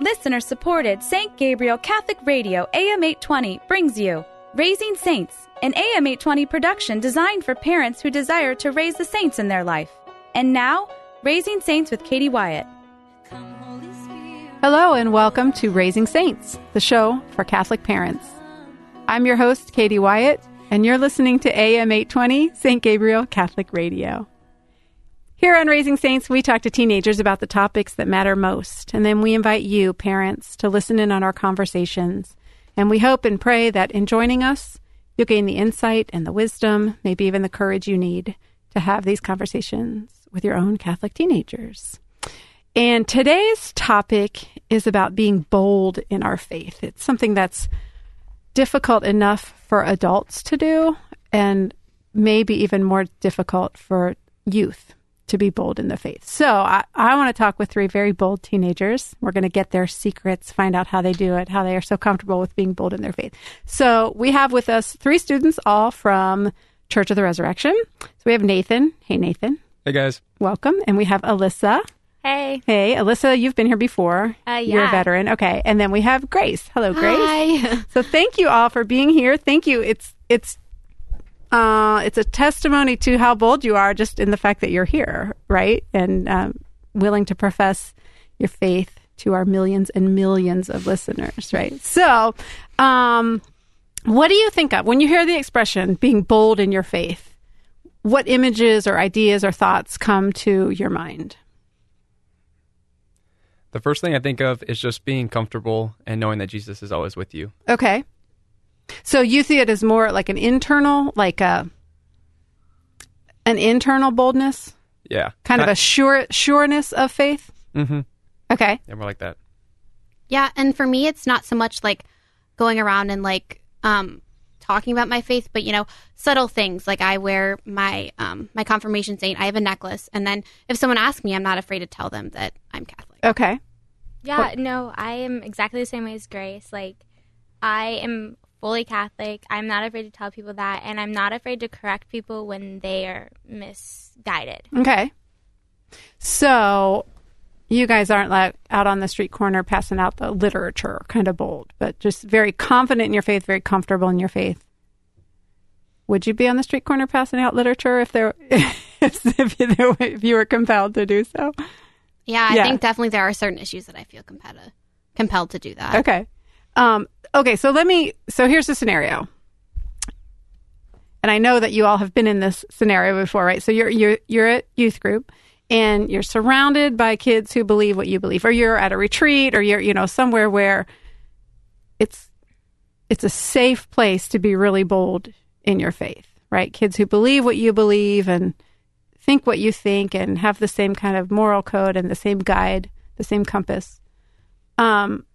Listener supported St. Gabriel Catholic Radio AM 820 brings you Raising Saints, an AM 820 production designed for parents who desire to raise the saints in their life. And now, Raising Saints with Katie Wyatt. Hello, and welcome to Raising Saints, the show for Catholic parents. I'm your host, Katie Wyatt, and you're listening to AM 820 St. Gabriel Catholic Radio. Here on Raising Saints, we talk to teenagers about the topics that matter most, and then we invite you, parents, to listen in on our conversations. And we hope and pray that in joining us, you'll gain the insight and the wisdom, maybe even the courage you need to have these conversations with your own Catholic teenagers. And today's topic is about being bold in our faith. It's something that's difficult enough for adults to do, and maybe even more difficult for youth to be bold in the faith. So I, I want to talk with three very bold teenagers. We're going to get their secrets, find out how they do it, how they are so comfortable with being bold in their faith. So we have with us three students, all from Church of the Resurrection. So we have Nathan. Hey, Nathan. Hey, guys. Welcome. And we have Alyssa. Hey. Hey, Alyssa, you've been here before. Uh, You're a veteran. Okay. And then we have Grace. Hello, Grace. Hi. So thank you all for being here. Thank you. It's it's uh, it's a testimony to how bold you are, just in the fact that you're here, right, and um, willing to profess your faith to our millions and millions of listeners, right? So, um, what do you think of when you hear the expression "being bold in your faith"? What images or ideas or thoughts come to your mind? The first thing I think of is just being comfortable and knowing that Jesus is always with you. Okay. So you see it as more like an internal, like a an internal boldness, Yeah. kind of a sure sureness of faith. Mm-hmm. Okay. Yeah, more like that. Yeah, and for me, it's not so much like going around and like um, talking about my faith, but you know, subtle things like I wear my um, my confirmation saint. I have a necklace, and then if someone asks me, I'm not afraid to tell them that I'm Catholic. Okay. Yeah, no, I am exactly the same way as Grace. Like, I am fully Catholic. I'm not afraid to tell people that, and I'm not afraid to correct people when they are misguided. Okay. So you guys aren't like out on the street corner passing out the literature kind of bold, but just very confident in your faith, very comfortable in your faith. Would you be on the street corner passing out literature if there if you, if you were compelled to do so? Yeah, I Yeah. think definitely there are certain issues that I feel compelled to, compelled to do that. Okay. Um, okay, so let me so here's the scenario. And I know that you all have been in this scenario before, right? So you're you're you're at youth group and you're surrounded by kids who believe what you believe or you're at a retreat or you're you know somewhere where it's it's a safe place to be really bold in your faith, right? Kids who believe what you believe and think what you think and have the same kind of moral code and the same guide, the same compass. Um,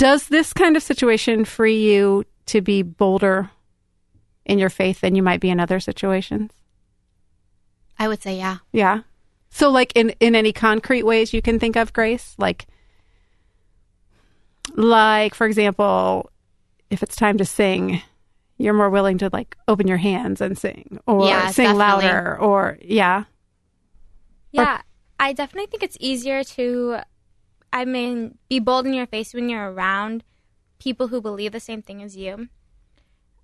does this kind of situation free you to be bolder in your faith than you might be in other situations? I would say yeah. Yeah. So like in in any concrete ways you can think of grace like like for example if it's time to sing you're more willing to like open your hands and sing or Yeah, sing definitely. louder or yeah. Yeah, I definitely think it's easier to, I mean, be bold in your face when you're around people who believe the same thing as you.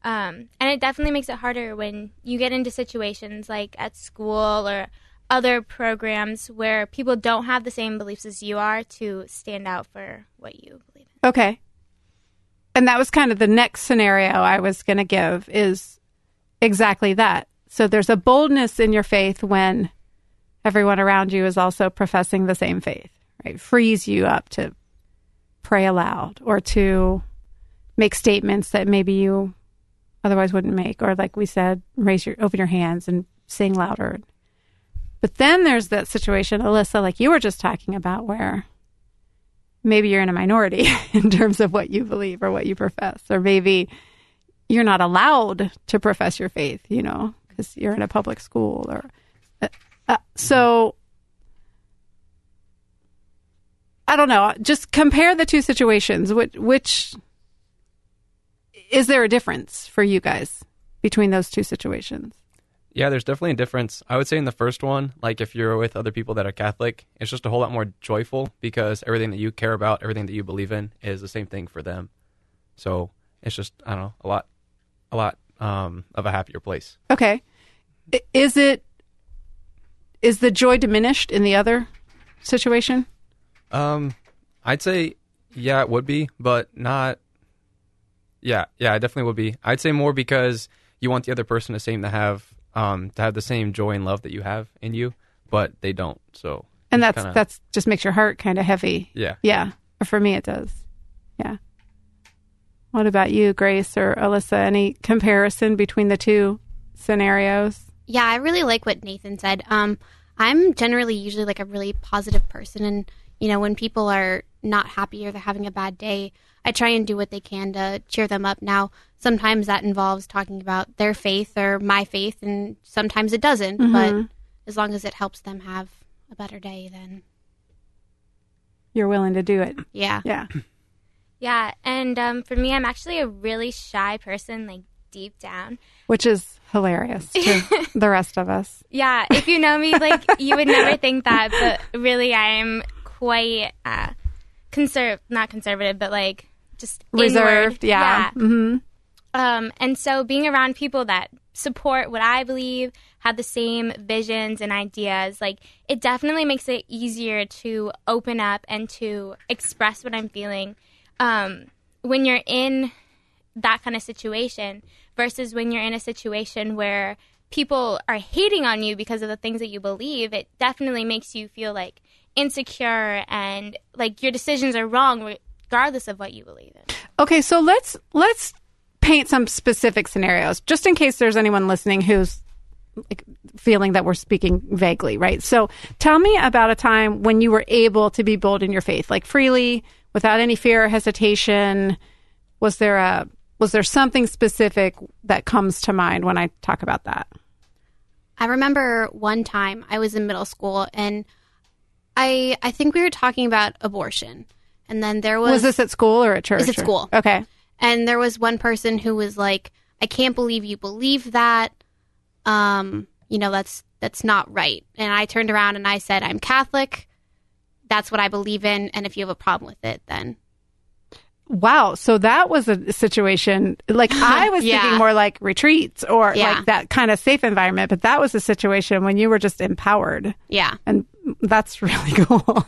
Um, and it definitely makes it harder when you get into situations like at school or other programs where people don't have the same beliefs as you are to stand out for what you believe in. Okay. And that was kind of the next scenario I was going to give is exactly that. So there's a boldness in your faith when everyone around you is also professing the same faith, right? Frees you up to pray aloud or to make statements that maybe you otherwise wouldn't make or like we said, raise your open your hands and sing louder. But then there's that situation, Alyssa, like you were just talking about where maybe you're in a minority in terms of what you believe or what you profess, or maybe you're not allowed to profess your faith, you know, because you're in a public school or uh, uh, so. I don't know. Just compare the two situations. Which, which is there a difference for you guys between those two situations? Yeah, there's definitely a difference. I would say in the first one, like if you're with other people that are Catholic, it's just a whole lot more joyful because everything that you care about, everything that you believe in, is the same thing for them. So it's just I don't know a lot, a lot um, of a happier place. Okay. Is it is the joy diminished in the other situation? Um, I'd say yeah, it would be, but not. Yeah, yeah, it definitely would be. I'd say more because you want the other person to seem to have um to have the same joy and love that you have in you, but they don't. So And that's kinda- that's just makes your heart kind of heavy. yeah. Yeah. For me it does. Yeah. What about you, Grace or Alyssa? Any comparison between the two scenarios? Yeah, I really like what Nathan said. Um, I'm generally usually like a really positive person, and you know, when people are not happy or they're having a bad day, I try and do what they can to cheer them up. Now, sometimes that involves talking about their faith or my faith, and sometimes it doesn't. But as long as it helps them have a better day, then You're willing to do it. yeah. Yeah. Yeah, and um, for me, I'm actually a really shy person, like deep down. Which is hilarious to the rest of us. Yeah, if you know me, like you would never think that, but really, I am quite uh, conserv not conservative, but like just Reserved. inward. Yeah. hmm Um, and so being around people that support what I believe, have the same visions and ideas, like it definitely makes it easier to open up and to express what I'm feeling. Um, when you're in that kind of situation versus when you're in a situation where people are hating on you because of the things that you believe, it definitely makes you feel like insecure and like your decisions are wrong regardless of what you believe in. Okay, so let's let's paint some specific scenarios, just in case there's anyone listening who's like, feeling that we're speaking vaguely, right? So, tell me about a time when you were able to be bold in your faith, like freely, without any fear or hesitation. Was there a was there something specific that comes to mind when I talk about that? I remember one time I was in middle school and I I think we were talking about abortion. And then there was, Was this at school or at church? It's at or- school. Okay. and there was one person who was like, I can't believe you believe that. Um, you know, that's that's not right. And I turned around and I said, I'm Catholic. That's what I believe in, and if you have a problem with it, then Wow. So that was a situation like I was Yeah. thinking more like retreats or Yeah. like that kind of safe environment, but that was a situation when you were just empowered. yeah. And that's really cool.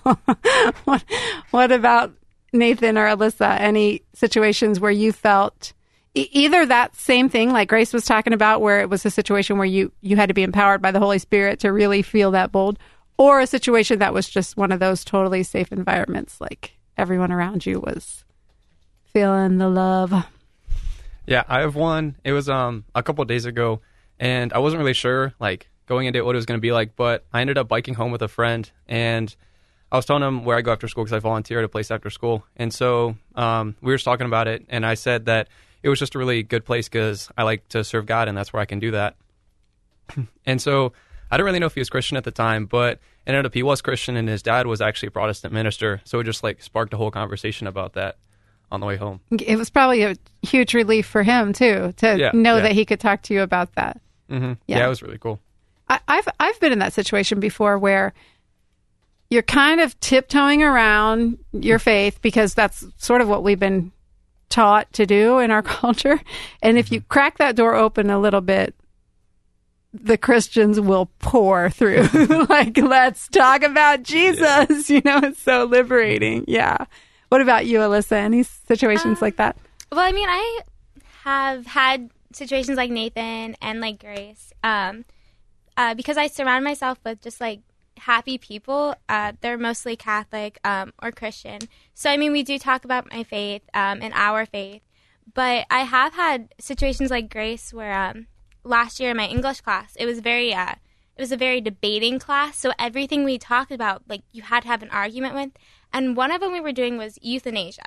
what, what about Nathan or Alyssa? Any situations where you felt e- either that same thing, like Grace was talking about, where it was a situation where you, you had to be empowered by the Holy Spirit to really feel that bold, or a situation that was just one of those totally safe environments, like everyone around you was feeling the love. Yeah, I have one. It was um a couple days ago, and I wasn't really sure like going into what it was going to be like, but I ended up biking home with a friend, and I was telling him where I go after school because I volunteer at a place after school, and so um, we were talking about it, and I said that it was just a really good place because I like to serve God, and that's where I can do that. and so I didn't really know if he was Christian at the time, but it ended up he was Christian, and his dad was actually a Protestant minister, so it just like sparked a whole conversation about that on the way home. It was probably a huge relief for him too to Yeah, know yeah. that he could talk to you about that. hmm Yeah. yeah, it was really cool. I, I've I've been in that situation before where you're kind of tiptoeing around your faith because that's sort of what we've been taught to do in our culture. And if you crack that door open a little bit, the Christians will pour through. like, let's talk about Jesus. You know, it's so liberating. Yeah. What about you, Alyssa? Any situations like that? Well, I mean, I have had situations like Nathan and like Grace, um, uh, because I surround myself with just like happy people. Uh, they're mostly Catholic um, or Christian. So, I mean, we do talk about my faith um, and our faith, but I have had situations like Grace where um, last year in my English class, it was very. Uh, it was a very debating class, so everything we talked about, like you had to have an argument with. And one of them we were doing was euthanasia.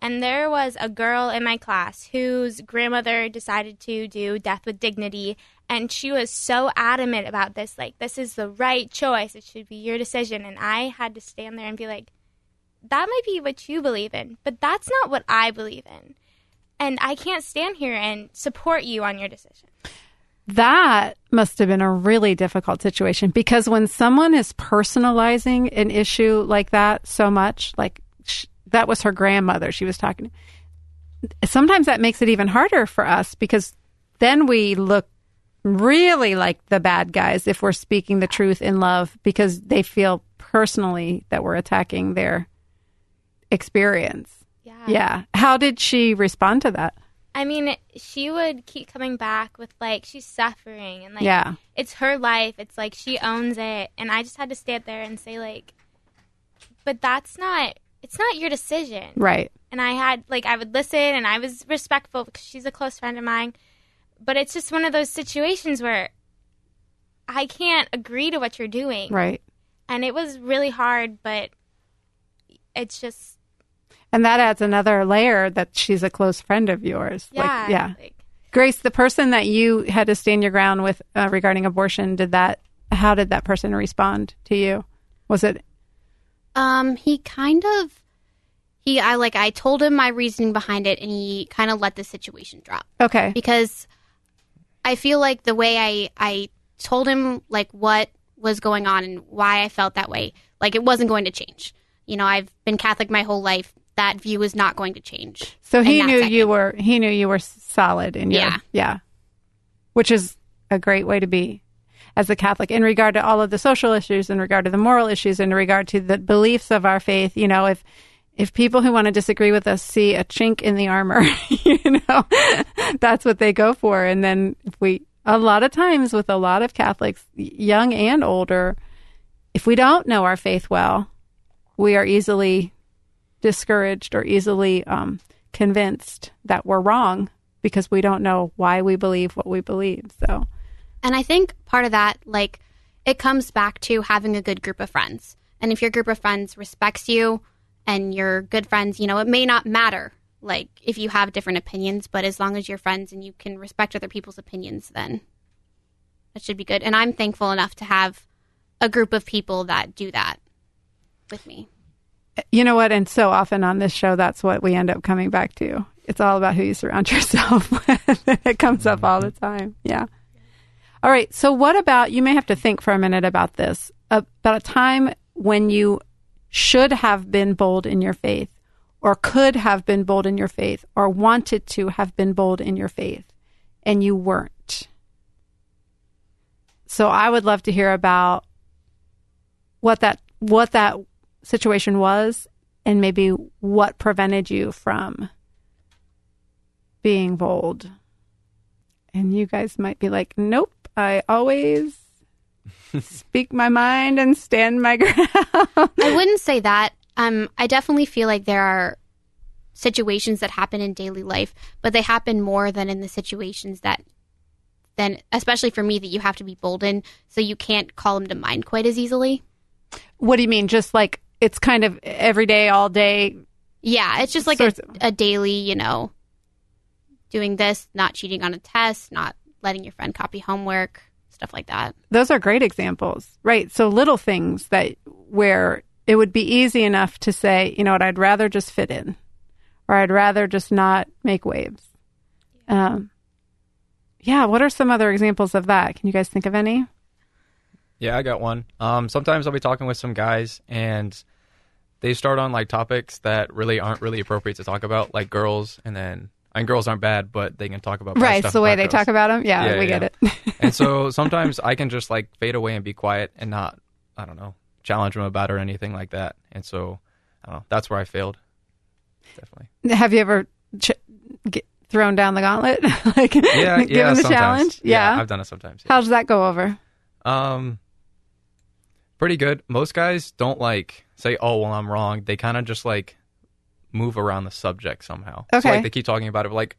And there was a girl in my class whose grandmother decided to do death with dignity. And she was so adamant about this like, this is the right choice. It should be your decision. And I had to stand there and be like, that might be what you believe in, but that's not what I believe in. And I can't stand here and support you on your decision. that must have been a really difficult situation because when someone is personalizing an issue like that so much, like that was her grandmother she was talking sometimes that makes it even harder for us because then we look really like the bad guys if we're speaking the truth in love because they feel personally that we're attacking their experience. Yeah. Yeah. How did she respond to that? I mean, she would keep coming back with like she's suffering and like yeah. it's her life. It's like she owns it, and I just had to stand there and say like, but that's not. It's not your decision. Right. And I had like I would listen and I was respectful because she's a close friend of mine. But it's just one of those situations where I can't agree to what you're doing. Right. And it was really hard, but it's just And that adds another layer that she's a close friend of yours. yeah. Like, yeah. like, Grace, the person that you had to stand your ground with uh, regarding abortion, did that? How did that person respond to you? Was it Um, he kind of he I like I told him my reasoning behind it and he kind of let the situation drop. okay? Because I feel like the way I I told him like what was going on and why I felt that way, like it wasn't going to change. You know, I've been Catholic my whole life. That view is not going to change. So he knew second. you were he knew you were solid in your Yeah. yeah, which is a great way to be as a Catholic in regard to all of the social issues, in regard to the moral issues, in regard to the beliefs of our faith. You know, if if people who want to disagree with us see a chink in the armor, you know, that's what they go for. And then if we a lot of times with a lot of Catholics, young and older, if we don't know our faith well, we are easily discouraged or easily um, convinced that we're wrong because we don't know why we believe what we believe. So, And I think part of that, like, it comes back to having a good group of friends. And if your group of friends respects you and you're good friends, you know, it may not matter, like, if you have different opinions, but as long as you're friends and you can respect other people's opinions, then that should be good. And I'm thankful enough to have a group of people that do that with me. you know what? And so often on this show, that's what we end up coming back to. It's all about who you surround yourself with. it comes up all the time. Yeah. All right. So, what about you may have to think for a minute about this uh, about a time when you should have been bold in your faith, or could have been bold in your faith, or wanted to have been bold in your faith, and you weren't. So, I would love to hear about what that what that situation was and maybe what prevented you from being bold. And you guys might be like, nope, I always speak my mind and stand my ground. I wouldn't say that. Um, I definitely feel like there are situations that happen in daily life, but they happen more than in the situations that, then especially for me, that you have to be bold in, so you can't call them to mind quite as easily. what do you mean? Just like it's kind of every day, all day. Yeah, it's just like a, a daily, you know, doing this, not cheating on a test, not letting your friend copy homework, stuff like that. Those are great examples, right? So little things that where it would be easy enough to say, you know what, I'd rather just fit in, or I'd rather just not make waves. Um, yeah. What are some other examples of that? Can you guys think of any? Yeah, I got one. Um, sometimes I'll be talking with some guys and they start on like topics that really aren't really appropriate to talk about, like girls, and then and girls aren't bad, but they can talk about Right. stuff It's the way they girls. talk about them. Yeah, Yeah, we yeah. get it. and so sometimes I can just like fade away and be quiet and not, I don't know, challenge them about it or anything like that. And so, I don't know. That's where I failed. Definitely. Have you ever ch- get thrown down the gauntlet? like, Yeah, given yeah. the sometimes. challenge? Yeah. I've done it sometimes. How does that go over? Um, pretty good. Most guys don't like say, "Oh, well, I'm wrong." They kind of just like move around the subject somehow. So, Okay. like they keep talking about it, but, like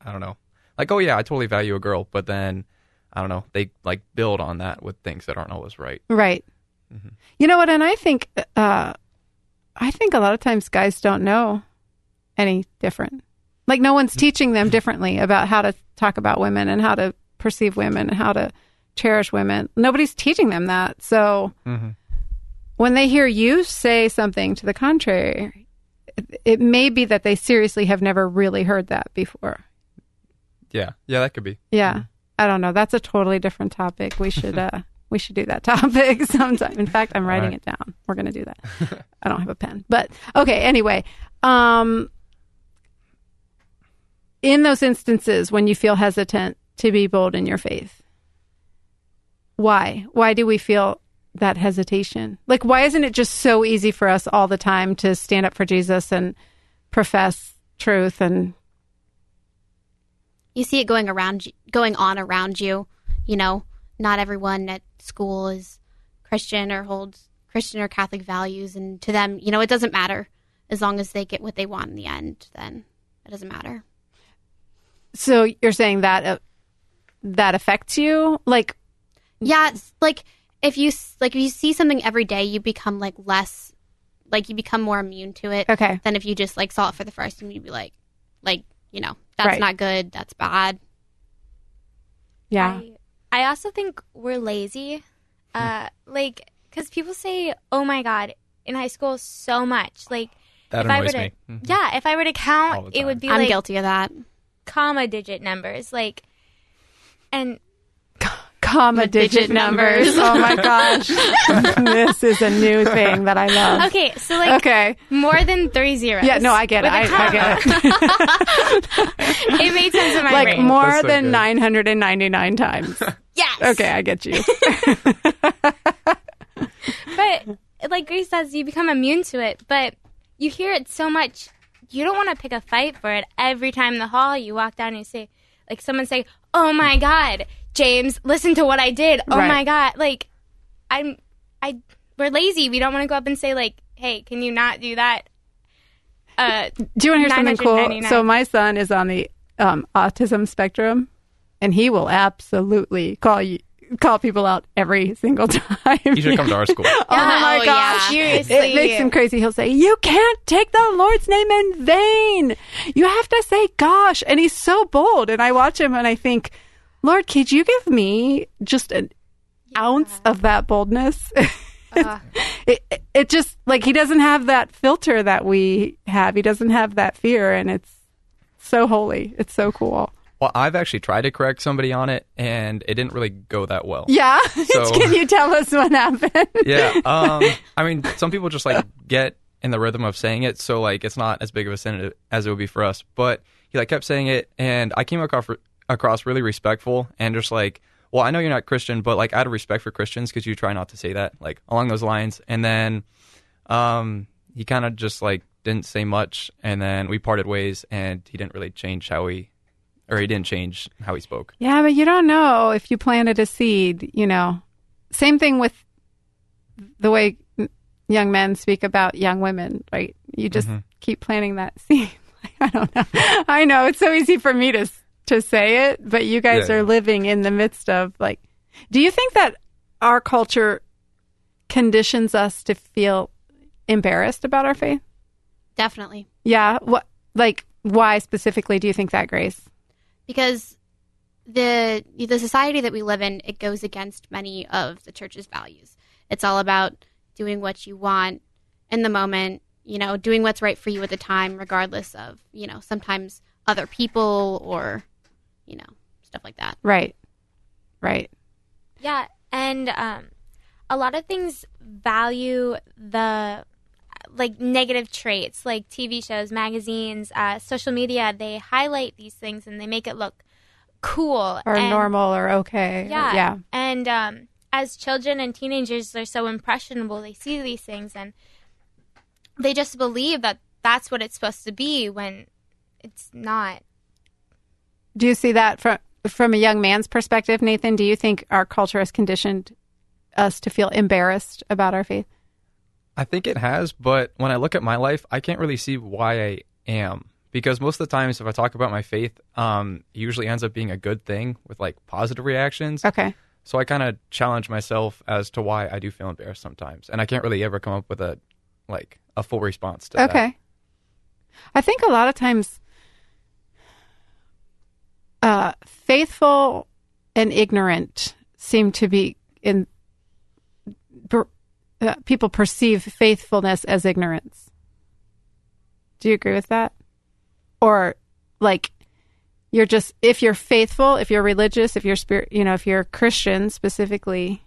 I don't know, like oh yeah, I totally value a girl, but then I don't know, they like build on that with things that aren't always right. Right. Mm-hmm. You know what? And I think, uh, I think a lot of times guys don't know any different. Like no one's teaching them differently about how to talk about women and how to perceive women and how to cherish women. Nobody's teaching them that. So Mhm. when they hear you say something to the contrary, it, may be that they seriously have never really heard that before. Yeah, yeah, that could be. Yeah. I don't know. That's a totally different topic. We should uh we should do that topic sometime. In fact, I'm writing right. it down. We're going to do that. I don't have a pen. But okay, anyway. Um in those instances when you feel hesitant to be bold in your faith. Why? Why do we feel that hesitation? Like why isn't it just so easy for us all the time to stand up for Jesus and profess truth and you see it going around going on around you you know not everyone at school is christian or holds christian or catholic values and to them you know it doesn't matter as long as they get what they want in the end then it doesn't matter So you're saying that uh, that affects you? Like, yeah it's like if you like if you see something every day you become like less like you become more immune to it okay, than if you just like saw it for the first time you'd be like like you know that's Right. not good that's bad yeah, I, I also think we're lazy. Uh, like, because people say, oh my God, in high school so much. Like, That if I annoys were to, me. Mhm. yeah, if I were to count, it would be i'm like guilty of that comma digit numbers. Like, and comma digit, digit numbers. numbers. oh my gosh, this is a new thing that I love. okay, so like Okay, more than three zeros. yeah, no, I get it. with a I, I comma. get it. it made sense in my like brain. more so than good. 999 times. yes. Okay, I get you. But like Grace says, you become immune to it. But you hear it so much, you don't want to pick a fight for it every time in the hall you walk down and you say, like someone say, "Oh my God, James, listen to what I did." Oh Right. my God, like I'm, I we're lazy. We don't want to go up and say like, "Hey, can you not do that?" Uh, Do you want to hear something cool? So my son is on the um, autism spectrum, and he will absolutely call you call people out every single time. You should come to our school. Oh my Oh, gosh. yeah. seriously, It makes him crazy. He'll say, You can't take the Lord's name in vain. You have to say gosh. And he's so bold. And I watch him and I think, Lord, could you give me just an ounce of that boldness? Uh. it, it- it just like he doesn't have that filter that we have. He doesn't have that fear. And it's so holy. It's so cool. Well, I've actually tried to correct somebody on it, and it didn't really go that well. Yeah. So- Can you tell us what happened? yeah. Um, I mean, some people just like get in the rhythm of saying it, so like it's not as big of a sin as it would be for us. But he like kept saying it, and I came across across really respectful and just like, well, I know you're not Christian, but like out of respect for Christians, because you try not to say that, like along those lines? And then, um, he kind of just like didn't say much, and then we parted ways, and he didn't really change how he, or he didn't change how he spoke. Yeah, but you don't know if you planted a seed, you know. Same thing with the way young men speak about young women, right? You just mm-hmm. keep planting that seed. I don't know. I know it's so easy for me to to say it, but you guys Yeah, are yeah. living in the midst of like Do you think that our culture conditions us to feel embarrassed about our faith? definitely Yeah, what like why specifically do you think that, Grace? Because the the society that we live in it goes against many of the church's values. It's all about doing what you want in the moment, you know, doing what's right for you at the time, regardless of you know sometimes other people or you know stuff like that. Right. Right. Yeah, and um, a lot of things value the like negative traits, like TV shows, magazines, uh, social media. They highlight these things and they make it look cool Or and- normal or okay. Yeah, Yeah. And um, as children and teenagers, they're so impressionable. They see these things and they just believe that that's what it's supposed to be when it's not. Do you see that from from a young man's perspective, Nathan? Do you think our culture has conditioned us to feel embarrassed about our faith? I think it has, but when I look at my life, I can't really see why I am. Because most of the times, if I talk about my faith, um, it usually ends up being a good thing with like positive reactions. Okay. So I kind of challenge myself as to why I do feel embarrassed sometimes, and I can't really ever come up with a like a full response to that. Okay. I think a lot of times uh, faithful and ignorant seem to be in uh, people perceive faithfulness as ignorance. Do you agree with that? Or like you're just if you're faithful, if you're religious, if you're spirit, you know, if you're Christian specifically,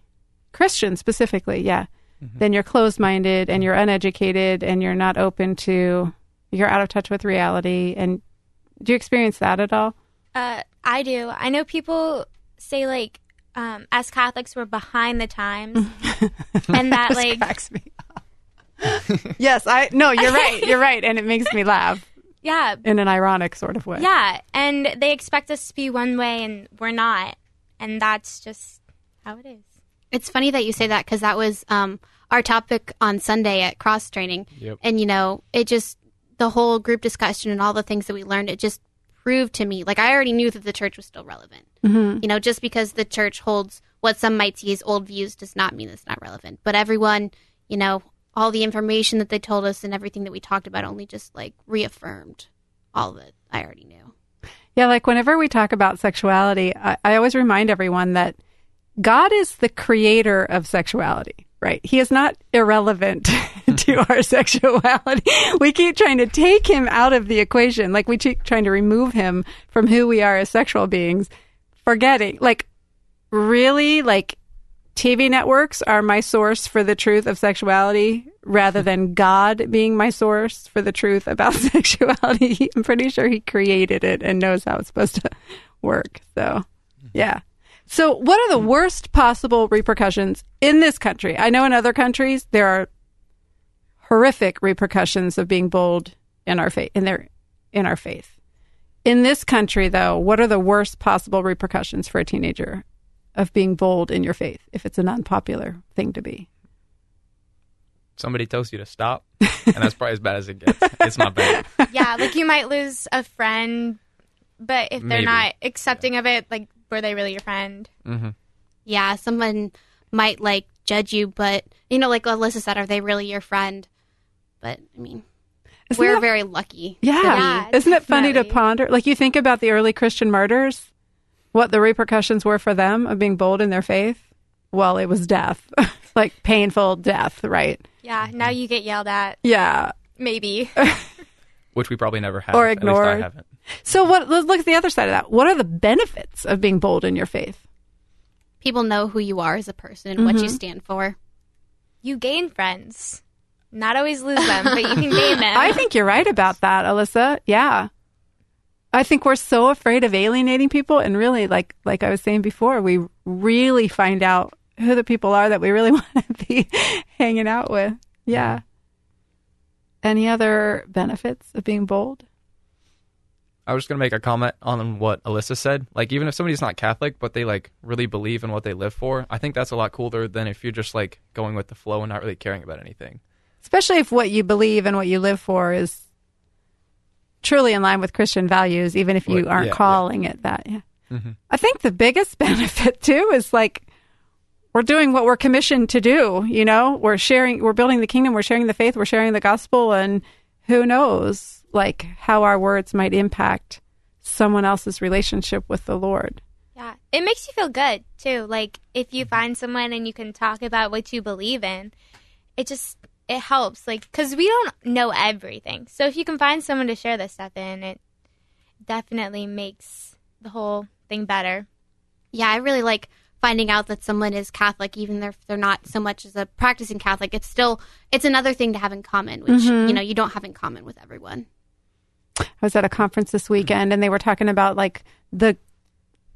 Christian specifically, yeah, then you're closed-minded and you're uneducated and you're not open to you're out of touch with reality and do you experience that at all? Uh, I do. I know people say like, um, as Catholics, we're behind the times, and that like, cracks me up. yes, I no, you're right. You're right and it makes me laugh yeah, in an ironic sort of way. yeah, and they expect us to be one way, and we're not, and that's just how it is. It's funny that you say that because that was um, our topic on Sunday at cross training. Yep. And, you know, it just, the whole group discussion and all the things that we learned, it just proved to me, like, I already knew that the church was still relevant. Mm-hmm. You know, just because the church holds what some might see as old views does not mean it's not relevant. But everyone, you know, all the information that they told us and everything that we talked about only just, like, reaffirmed all that I already knew. Yeah, like whenever we talk about sexuality, I, I always remind everyone that God is the creator of sexuality, right? He is not irrelevant to our sexuality. We keep trying to take him out of the equation, like we keep trying to remove him from who we are as sexual beings, forgetting, like, really, like, TV networks are my source for the truth of sexuality rather than God being my source for the truth about sexuality. I'm pretty sure he created it and knows how it's supposed to work. So, yeah. So, what are the hmm. worst possible repercussions in this country? I know in other countries there are horrific repercussions of being bold in our faith in their in our faith. In this country though, what are the worst possible repercussions for a teenager of being bold in your faith if it's an unpopular thing to be? Somebody tells you to stop, and that's probably as bad as it gets. It's not bad. yeah, like you might lose a friend, but if they're Maybe. not accepting of it, like were they really your friend? hmm Yeah, someone might, like, judge you, but, you know, like Alyssa said, are they really your friend? But, I mean, Isn't we're that- very lucky. Yeah. Yeah, Isn't it funny to ponder? Like you think about the early Christian martyrs, what the repercussions were for them of being bold in their faith? Well, it was death. like painful death, right? Yeah, now you get yelled at, Yeah. maybe. Which we probably never have. Or At least ignored. I haven't. So what let's look at the other side of that. What are the benefits of being bold in your faith? People know who you are as a person and what Mm-hmm. you stand for. you gain friends. Not always lose them, but you can gain them. I think you're right about that, Alyssa. Yeah. I think we're so afraid of alienating people and really like like I was saying before, we really find out who the people are that we really want to be hanging out with. Yeah. Any other benefits of being bold? I was just gonna make a comment on what Alyssa said. Like, even if somebody's not Catholic, but they like really believe in what they live for, I think that's a lot cooler than if you're just like going with the flow and not really caring about anything. Especially if what you believe and what you live for is truly in line with Christian values, even if you aren't yeah, yeah. calling it that. Yeah. Mhm. I think the biggest benefit too is like we're doing what we're commissioned to do. You know, we're sharing, we're building the kingdom, we're sharing the faith, we're sharing the gospel, and who knows, like how our words might impact someone else's relationship with the Lord. Yeah, it makes you feel good too. Like if you find someone and you can talk about what you believe in, it just it helps. Like because we don't know everything, so if you can find someone to share this stuff in, it definitely makes the whole thing better. Yeah, I really like finding out that someone is Catholic, even if they're not so much as a practicing Catholic. It's still it's another thing to have in common, which Mm-hmm. you know you don't have in common with everyone. I was at a conference this weekend and they were talking about like the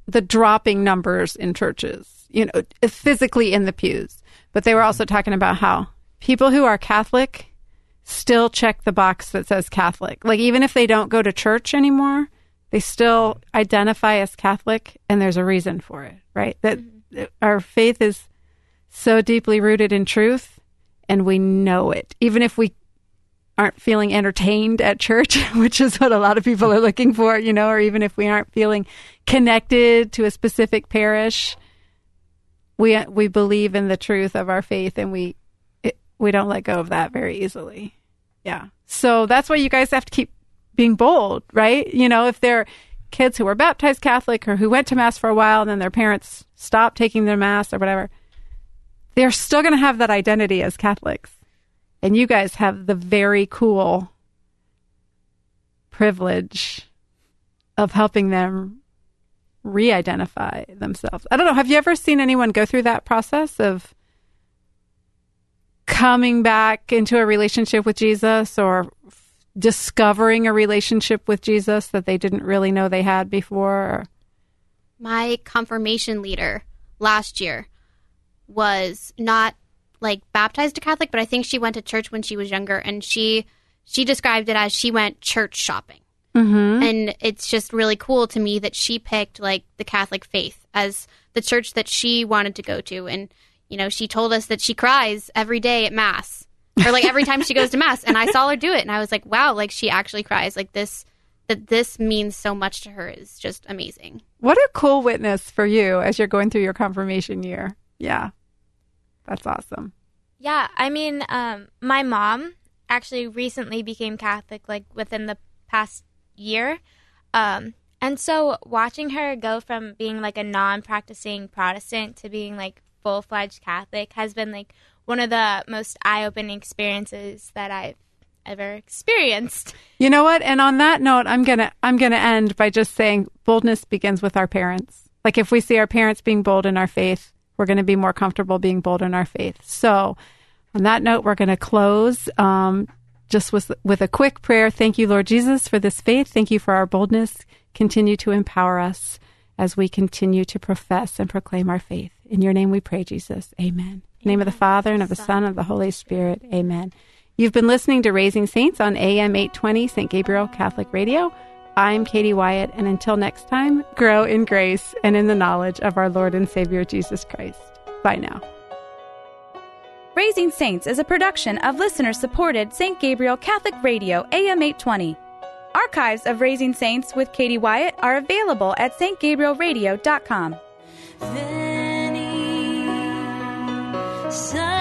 the dropping numbers in churches, you know, physically in the pews. But they were also talking about how people who are Catholic still check the box that says Catholic. Like even if they don't go to church anymore, they still identify as Catholic and there's a reason for it, right? That that our faith is so deeply rooted in truth and we know it. Even if we aren't feeling entertained at church, which is what a lot of people are looking for, you know, or even if we aren't feeling connected to a specific parish, we we believe in the truth of our faith and we it, we don't let go of that very easily. Yeah. So that's why you guys have to keep being bold, right? You know, if they're kids who were baptized Catholic or who went to mass for a while and then their parents stopped taking their mass or whatever, they're still going to have that identity as Catholics. And you guys have the very cool privilege of helping them re-identify themselves. I don't know. Have you ever seen anyone go through that process of coming back into a relationship with Jesus or discovering a relationship with Jesus that they didn't really know they had before? My confirmation leader last year was not like baptized a Catholic, but I think she went to church when she was younger, and she she described it as she went church shopping. Mm-hmm. And it's just really cool to me that she picked like the Catholic faith as the church that she wanted to go to. And, you know, she told us that she cries every day at Mass or like every time she goes to Mass. And I saw her do it. And I was like, wow, like she actually cries. Like this, that this means so much to her is just amazing. What a cool witness for you as you're going through your confirmation year. Yeah. That's awesome. Yeah, I mean, um, my mom actually recently became Catholic, like within the past year. Um, and so watching her go from being like a non practicing Protestant to being like full fledged Catholic has been like one of the most eye opening experiences that I've ever experienced. You know what? And on that note, I'm gonna I'm gonna end by just saying boldness begins with our parents. Like if we see our parents being bold in our faith, we're going to be more comfortable being bold in our faith. So, on that note, we're going to close. Um, just with, with a quick prayer. Thank you, Lord Jesus, for this faith. Thank you for our boldness. Continue to empower us as we continue to profess and proclaim our faith. In your name we pray, Jesus. Amen. Name of the Father, and of the Son, and of the Holy Spirit. Amen. You've been listening to Raising Saints on AM 820 St. Gabriel Catholic Radio. I'm Katie Wyatt, and until next time, grow in grace and in the knowledge of our Lord and Savior Jesus Christ. Bye now. Raising Saints is a production of listener supported St. Gabriel Catholic Radio AM 820. Archives of Raising Saints with Katie Wyatt are available at stgabrielradio.com. Veni,